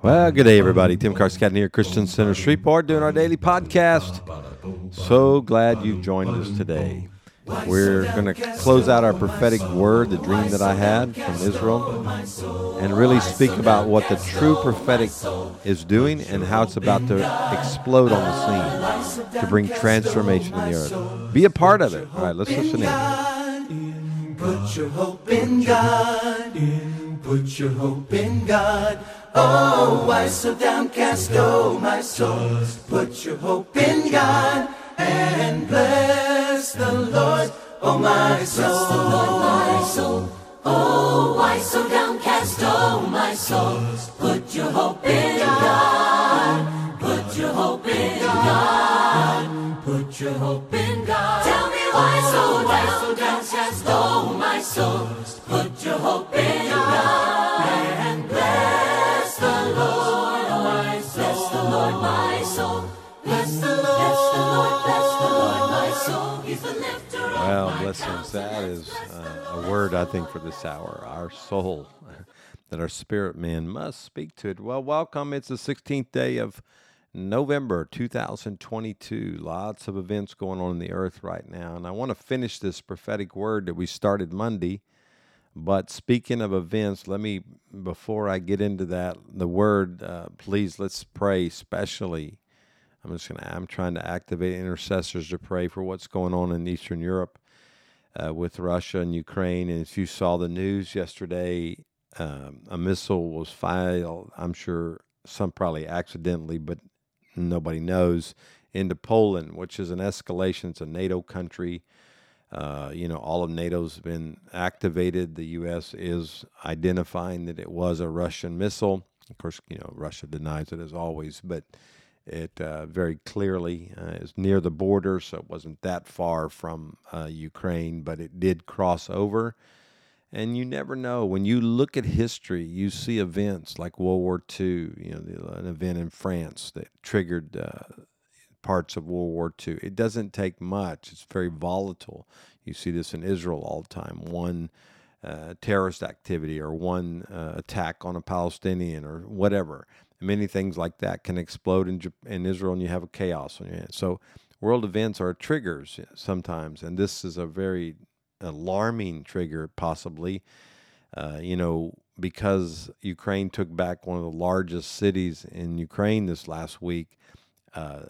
Well, good day, everybody. Tim Carscadden here, Christian Center Shreveport, doing our daily podcast. So glad you've joined us today. We're going to close out our prophetic word, the dream that I had from Israel, and really speak about what the true prophetic is doing and how it's about to explode on the scene to bring transformation in the earth. Be a part of it. All right, let's listen in. Put your hope in God. Put your hope in God. Oh, why so downcast, oh my soul? Put your hope in God and bless the Lord, oh my soul. Bless the Lord, my soul. Oh, why so downcast, oh my soul? Put your hope in God. Put your hope in God. Put your hope in God. Oh my soul? Put your hope in God and bless the Lord, my soul. Bless the Lord, my soul. Bless the Lord, bless the Lord, bless the Lord, my soul. He's the lifter of Well, my blessings. That is uh, a word, I think, for this hour. Our soul, that our spirit man must speak to it. Well, welcome. It's the 16th day of November 2022. Lots of events going on in the earth right now. And I want to finish this prophetic word that we started Monday. But speaking of events, let me, before I get into that, the word, uh, please let's pray specially. I'm just going to, I'm trying to activate intercessors to pray for what's going on in Eastern Europe uh, with Russia and Ukraine. And if you saw the news yesterday, um, a missile was fired, I'm sure some probably accidentally, but nobody knows, into Poland, which is an escalation. It's a NATO country. Uh, you know, all of NATO's been activated. The U.S. is identifying that it was a Russian missile. Of course, you know, Russia denies it as always, but it uh, very clearly uh, is near the border, so it wasn't that far from uh, Ukraine, but it did cross over. And you never know. When you look at history, you see events like World War II, you know, the, an event in France that triggered uh, parts of World War II. It doesn't take much, it's very volatile. You see this in Israel all the time. One uh, terrorist activity or one uh, attack on a Palestinian or whatever. Many things like that can explode in, in Israel and you have a chaos on your hands. So, world events are triggers sometimes, and this is a very alarming trigger, possibly. Uh, you know, because Ukraine took back one of the largest cities in Ukraine this last week, uh,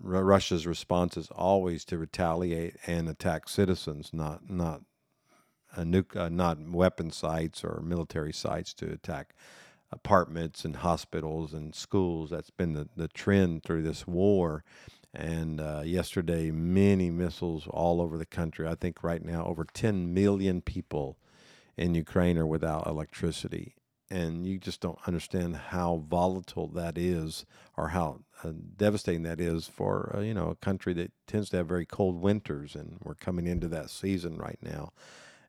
Ru- Russia's response is always to retaliate and attack citizens, not not a nuke, uh, not weapon sites or military sites to attack apartments and hospitals and schools. That's been the, the trend through this war. And uh, yesterday, many missiles all over the country. I think right now, over 10 million people in Ukraine are without electricity. And you just don't understand how volatile that is or how uh, devastating that is for, uh, you know, a country that tends to have very cold winters. And we're coming into that season right now.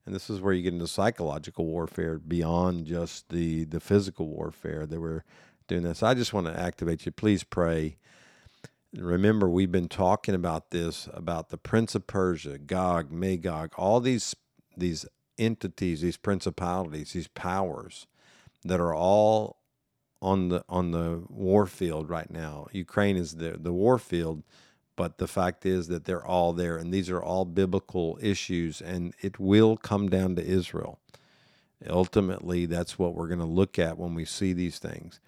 And this is where you get into psychological warfare beyond just the, the physical warfare that we're doing this. I just want to activate you. Please pray. Remember, we've been talking about this about the Prince of Persia, Gog, Magog, all these these entities, these principalities, these powers that are all on the on the war field right now. Ukraine is the the war field, but the fact is that they're all there, and these are all biblical issues, and it will come down to Israel. Ultimately, that's what we're going to look at when we see these things,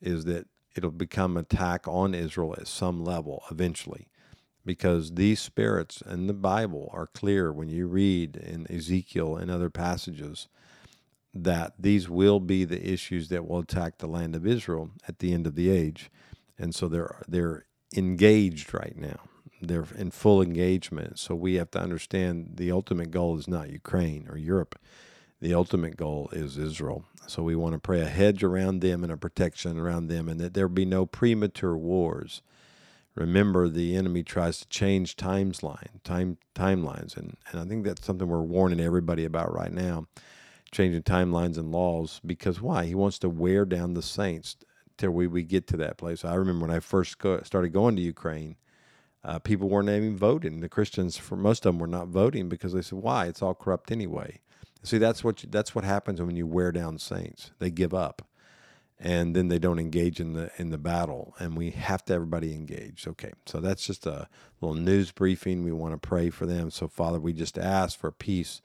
is that it'll become attack on Israel at some level eventually, because these spirits in the Bible are clear when you read in Ezekiel and other passages that these will be the issues that will attack the land of Israel at the end of the age, and so they're they're engaged right now. They're in full engagement. So we have to understand the ultimate goal is not Ukraine or Europe. The ultimate goal is Israel. So we want to pray a hedge around them and a protection around them, and that there be no premature wars. Remember, the enemy tries to change times line, time timelines, and, and I think that's something we're warning everybody about right now, changing timelines and laws. Because why? He wants to wear down the saints till we, we get to that place. I remember when I first go, started going to Ukraine, uh, people weren't even voting. The Christians, for most of them, were not voting because they said, "Why? It's all corrupt anyway." See, that's what you, that's what happens when you wear down saints. They give up, and then they don't engage in the in the battle. And we have to everybody engaged. Okay, so that's just a little news briefing. We want to pray for them. So, Father, we just ask for peace,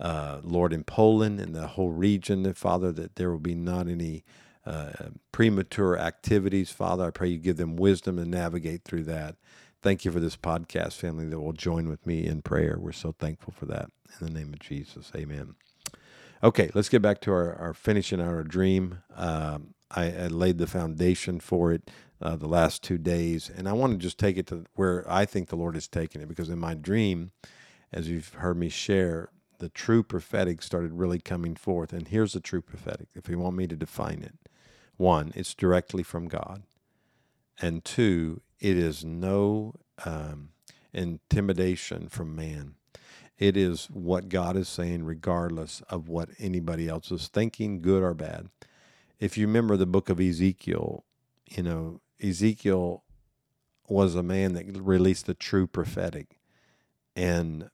uh, Lord, in Poland and the whole region. Father, that there will be not any uh, premature activities. Father, I pray you give them wisdom to navigate through that. Thank you for this podcast family that will join with me in prayer. We're so thankful for that. In the name of Jesus, amen. Okay, let's get back to our, our finishing our dream. Um, I, I, laid the foundation for it uh, the last two days, and I want to just take it to where I think the Lord has taken it because in my dream, as you've heard me share, the true prophetic started really coming forth. And here's the true prophetic, if you want me to define it. One, it's directly from God. And two, it is no um, intimidation from man. It is what God is saying, regardless of what anybody else is thinking, good or bad. If you remember the book of Ezekiel, you know, Ezekiel was a man that released the true prophetic. And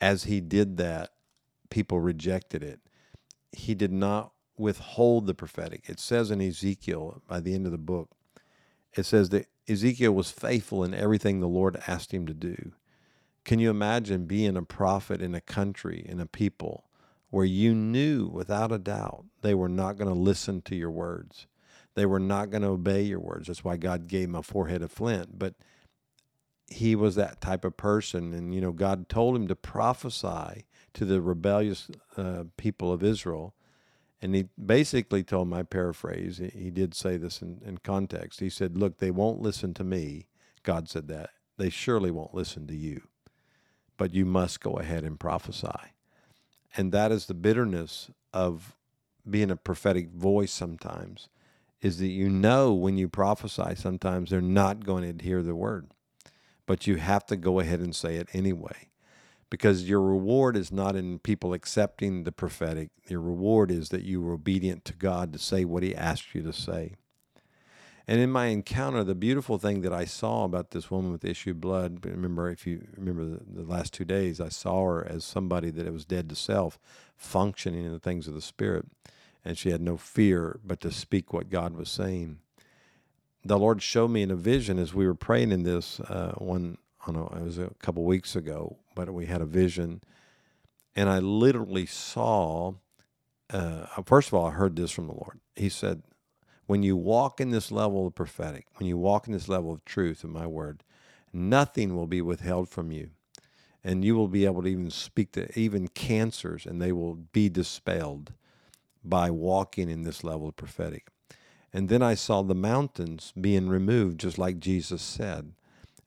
as he did that, people rejected it. He did not withhold the prophetic. It says in Ezekiel, by the end of the book, it says that Ezekiel was faithful in everything the Lord asked him to do. Can you imagine being a prophet in a country, in a people, where you knew without a doubt they were not going to listen to your words? They were not going to obey your words. That's why God gave him a forehead of flint. But he was that type of person. And, you know, God told him to prophesy to the rebellious uh, people of Israel and he basically told my paraphrase, he did say this in, in context. He said, Look, they won't listen to me. God said that. They surely won't listen to you. But you must go ahead and prophesy. And that is the bitterness of being a prophetic voice sometimes, is that you know when you prophesy, sometimes they're not going to adhere the word. But you have to go ahead and say it anyway because your reward is not in people accepting the prophetic. Your reward is that you were obedient to God to say what He asked you to say. And in my encounter, the beautiful thing that I saw about this woman with the issue of blood, remember, if you remember the, the last two days, I saw her as somebody that was dead to self, functioning in the things of the Spirit. And she had no fear but to speak what God was saying. The Lord showed me in a vision as we were praying in this uh, one I don't know, it was a couple weeks ago, but we had a vision, and I literally saw. Uh, first of all, I heard this from the Lord. He said, "When you walk in this level of prophetic, when you walk in this level of truth in my word, nothing will be withheld from you, and you will be able to even speak to even cancers, and they will be dispelled by walking in this level of prophetic." And then I saw the mountains being removed, just like Jesus said.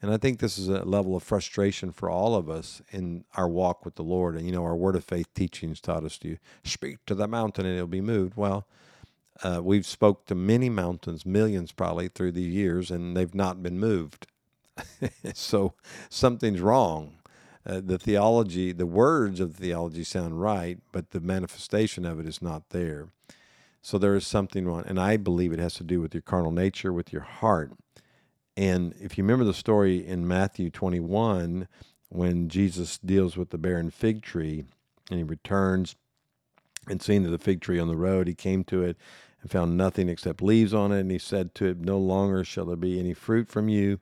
And I think this is a level of frustration for all of us in our walk with the Lord. And, you know, our Word of Faith teachings taught us to speak to the mountain and it'll be moved. Well, uh, we've spoke to many mountains, millions probably through the years, and they've not been moved. so something's wrong. Uh, the theology, the words of the theology sound right, but the manifestation of it is not there. So there is something wrong. And I believe it has to do with your carnal nature, with your heart. And if you remember the story in Matthew 21, when Jesus deals with the barren fig tree and he returns and seeing the fig tree on the road, he came to it and found nothing except leaves on it. And he said to it, No longer shall there be any fruit from you.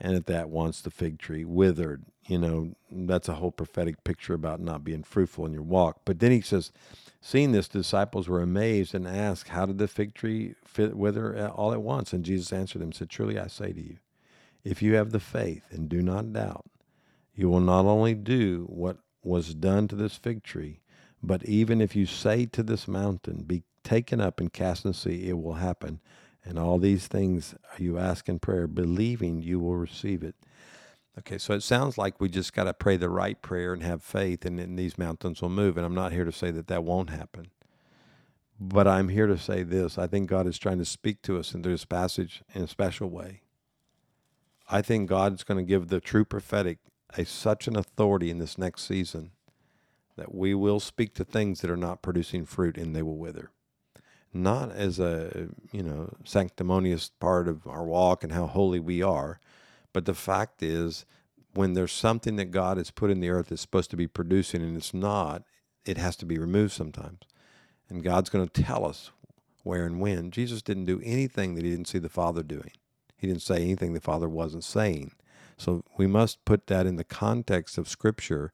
And at that once the fig tree withered. You know, that's a whole prophetic picture about not being fruitful in your walk. But then he says, Seeing this, disciples were amazed and asked, How did the fig tree fit wither all at once? And Jesus answered them, said, Truly I say to you, if you have the faith and do not doubt, you will not only do what was done to this fig tree, but even if you say to this mountain, Be taken up and cast in the sea, it will happen. And all these things you ask in prayer, believing you will receive it. Okay, so it sounds like we just got to pray the right prayer and have faith, and then these mountains will move. And I'm not here to say that that won't happen. But I'm here to say this I think God is trying to speak to us in this passage in a special way. I think God's going to give the true prophetic a such an authority in this next season that we will speak to things that are not producing fruit and they will wither. Not as a, you know, sanctimonious part of our walk and how holy we are, but the fact is, when there's something that God has put in the earth that's supposed to be producing and it's not, it has to be removed sometimes. And God's going to tell us where and when. Jesus didn't do anything that he didn't see the Father doing. He didn't say anything the Father wasn't saying. So we must put that in the context of Scripture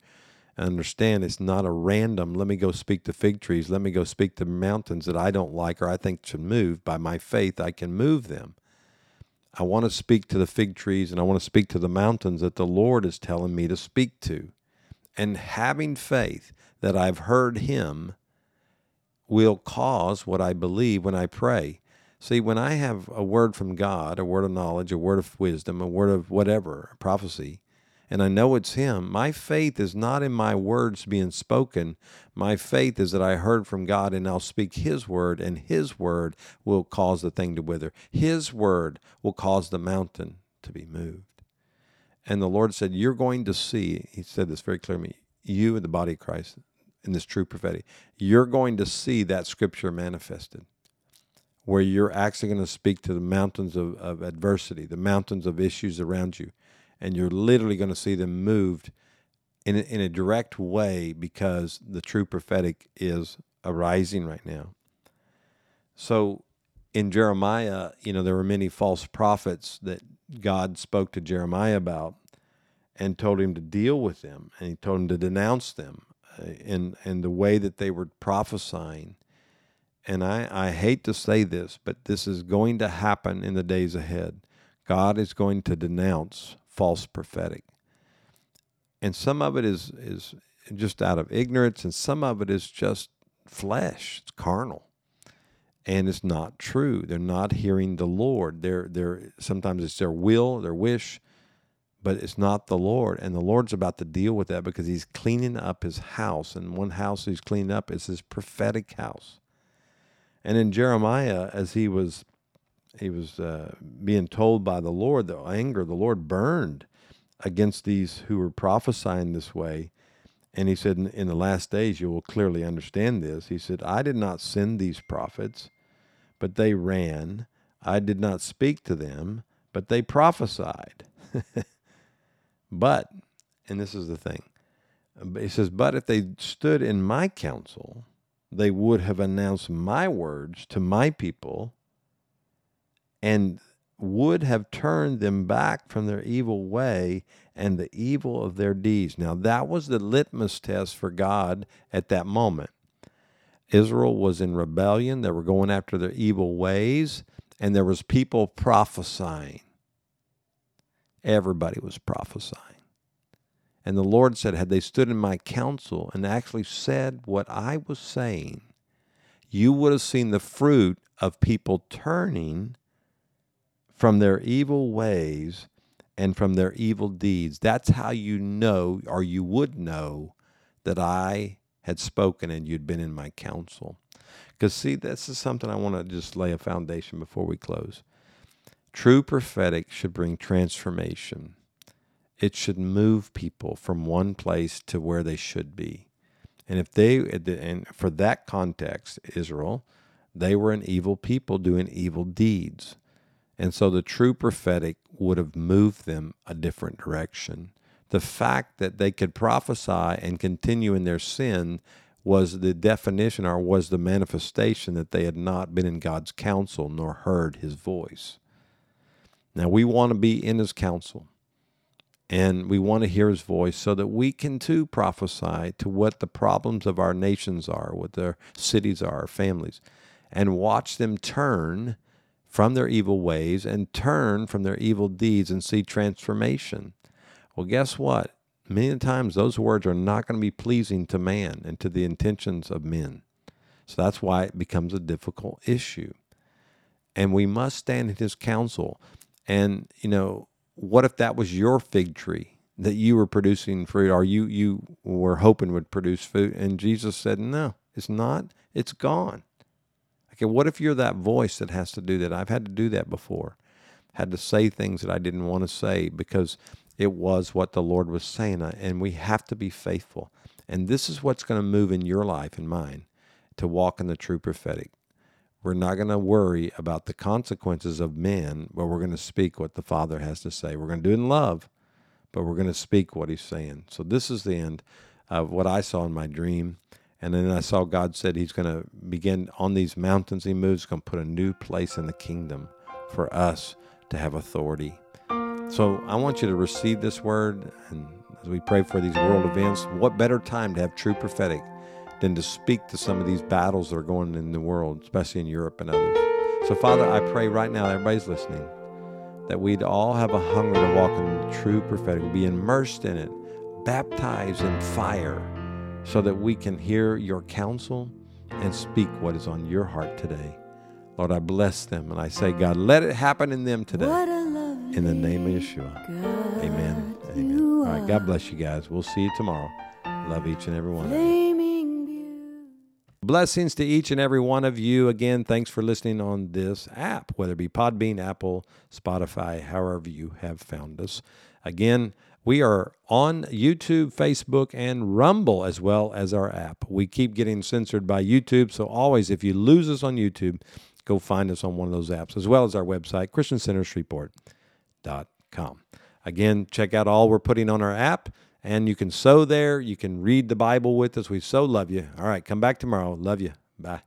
understand it's not a random, let me go speak to fig trees, let me go speak to mountains that I don't like or I think should move. By my faith, I can move them. I want to speak to the fig trees and I want to speak to the mountains that the Lord is telling me to speak to. And having faith that I've heard Him will cause what I believe when I pray. See, when I have a word from God, a word of knowledge, a word of wisdom, a word of whatever, a prophecy, and I know it's Him, my faith is not in my words being spoken. My faith is that I heard from God and I'll speak His word, and His word will cause the thing to wither. His word will cause the mountain to be moved. And the Lord said, You're going to see, He said this very clearly, you in the body of Christ, in this true prophetic, you're going to see that scripture manifested where you're actually going to speak to the mountains of, of adversity, the mountains of issues around you, and you're literally going to see them moved in a, in a direct way because the true prophetic is arising right now. So in Jeremiah, you know, there were many false prophets that God spoke to Jeremiah about and told him to deal with them and he told him to denounce them uh, and and the way that they were prophesying. And I, I hate to say this, but this is going to happen in the days ahead. God is going to denounce false prophetic. And some of it is is just out of ignorance, and some of it is just flesh. It's carnal. And it's not true. They're not hearing the Lord. They're they're sometimes it's their will, their wish, but it's not the Lord. And the Lord's about to deal with that because he's cleaning up his house. And one house he's cleaning up is his prophetic house. And in Jeremiah, as he was he was uh, being told by the Lord, the anger, the Lord burned against these who were prophesying this way. And he said, in, in the last days, you will clearly understand this. He said, I did not send these prophets, but they ran. I did not speak to them, but they prophesied. But, and this is the thing, he says, but if they stood in my counsel, they would have announced my words to my people and would have turned them back from their evil way and the evil of their deeds. Now, that was the litmus test for God at that moment. Israel was in rebellion, they were going after their evil ways, and there was people prophesying. Everybody was prophesying. And the Lord said, Had they stood in my counsel and actually said what I was saying, you would have seen the fruit of people turning from their evil ways and from their evil deeds. That's how you know, or you would know, that I had spoken and you'd been in my counsel. Because, see, this is something I want to just lay a foundation before we close. True prophetic should bring transformation. It should move people from one place to where they should be. And if they, and for that context, Israel, they were an evil people doing evil deeds. And so the true prophetic would have moved them a different direction. The fact that they could prophesy and continue in their sin was the definition or was the manifestation that they had not been in God's counsel nor heard his voice. Now, we want to be in his counsel and we want to hear his voice so that we can too prophesy to what the problems of our nations are, what their cities are, our families, and watch them turn from their evil ways and turn from their evil deeds and see transformation. Well, guess what? Many times those words are not going to be pleasing to man and to the intentions of men. So that's why it becomes a difficult issue. And we must stand in his counsel. And, you know, what if that was your fig tree that you were producing fruit or you, you were hoping would produce fruit? And Jesus said, no, it's not. It's gone. Okay, what if you're that voice that has to do that? I've had to do that before. Had to say things that I didn't want to say because it was what the Lord was saying. Uh, and we have to be faithful. And this is what's going to move in your life and mine to walk in the true prophetic. We're not going to worry about the consequences of men, but we're going to speak what the Father has to say. We're going to do it in love, but we're going to speak what He's saying. So, this is the end of what I saw in my dream. And then I saw God said He's going to begin on these mountains He moves, going to put a new place in the kingdom for us to have authority. So I want you to receive this word. And as we pray for these world events, what better time to have true prophetic than to speak to some of these battles that are going in the world, especially in Europe and others? So, Father, I pray right now, everybody's listening, that we'd all have a hunger to walk in true prophetic, be immersed in it, baptized in fire so that we can hear your counsel and speak what is on your heart today. Lord, I bless them and I say, God, let it happen in them today. In the name of Yeshua. Amen. Amen. All right. God bless you guys. We'll see you tomorrow. Love each and every one of you. Blessings to each and every one of you. Again, thanks for listening on this app, whether it be Podbean, Apple, Spotify, however you have found us. Again, we are on YouTube, Facebook, and Rumble as well as our app. We keep getting censored by YouTube, so always, if you lose us on YouTube, go find us on one of those apps, as well as our website, ChristianCenterShreveport.com. Again, check out all we're putting on our app, and you can sow there. You can read the Bible with us. We so love you. All right, come back tomorrow. Love you. Bye.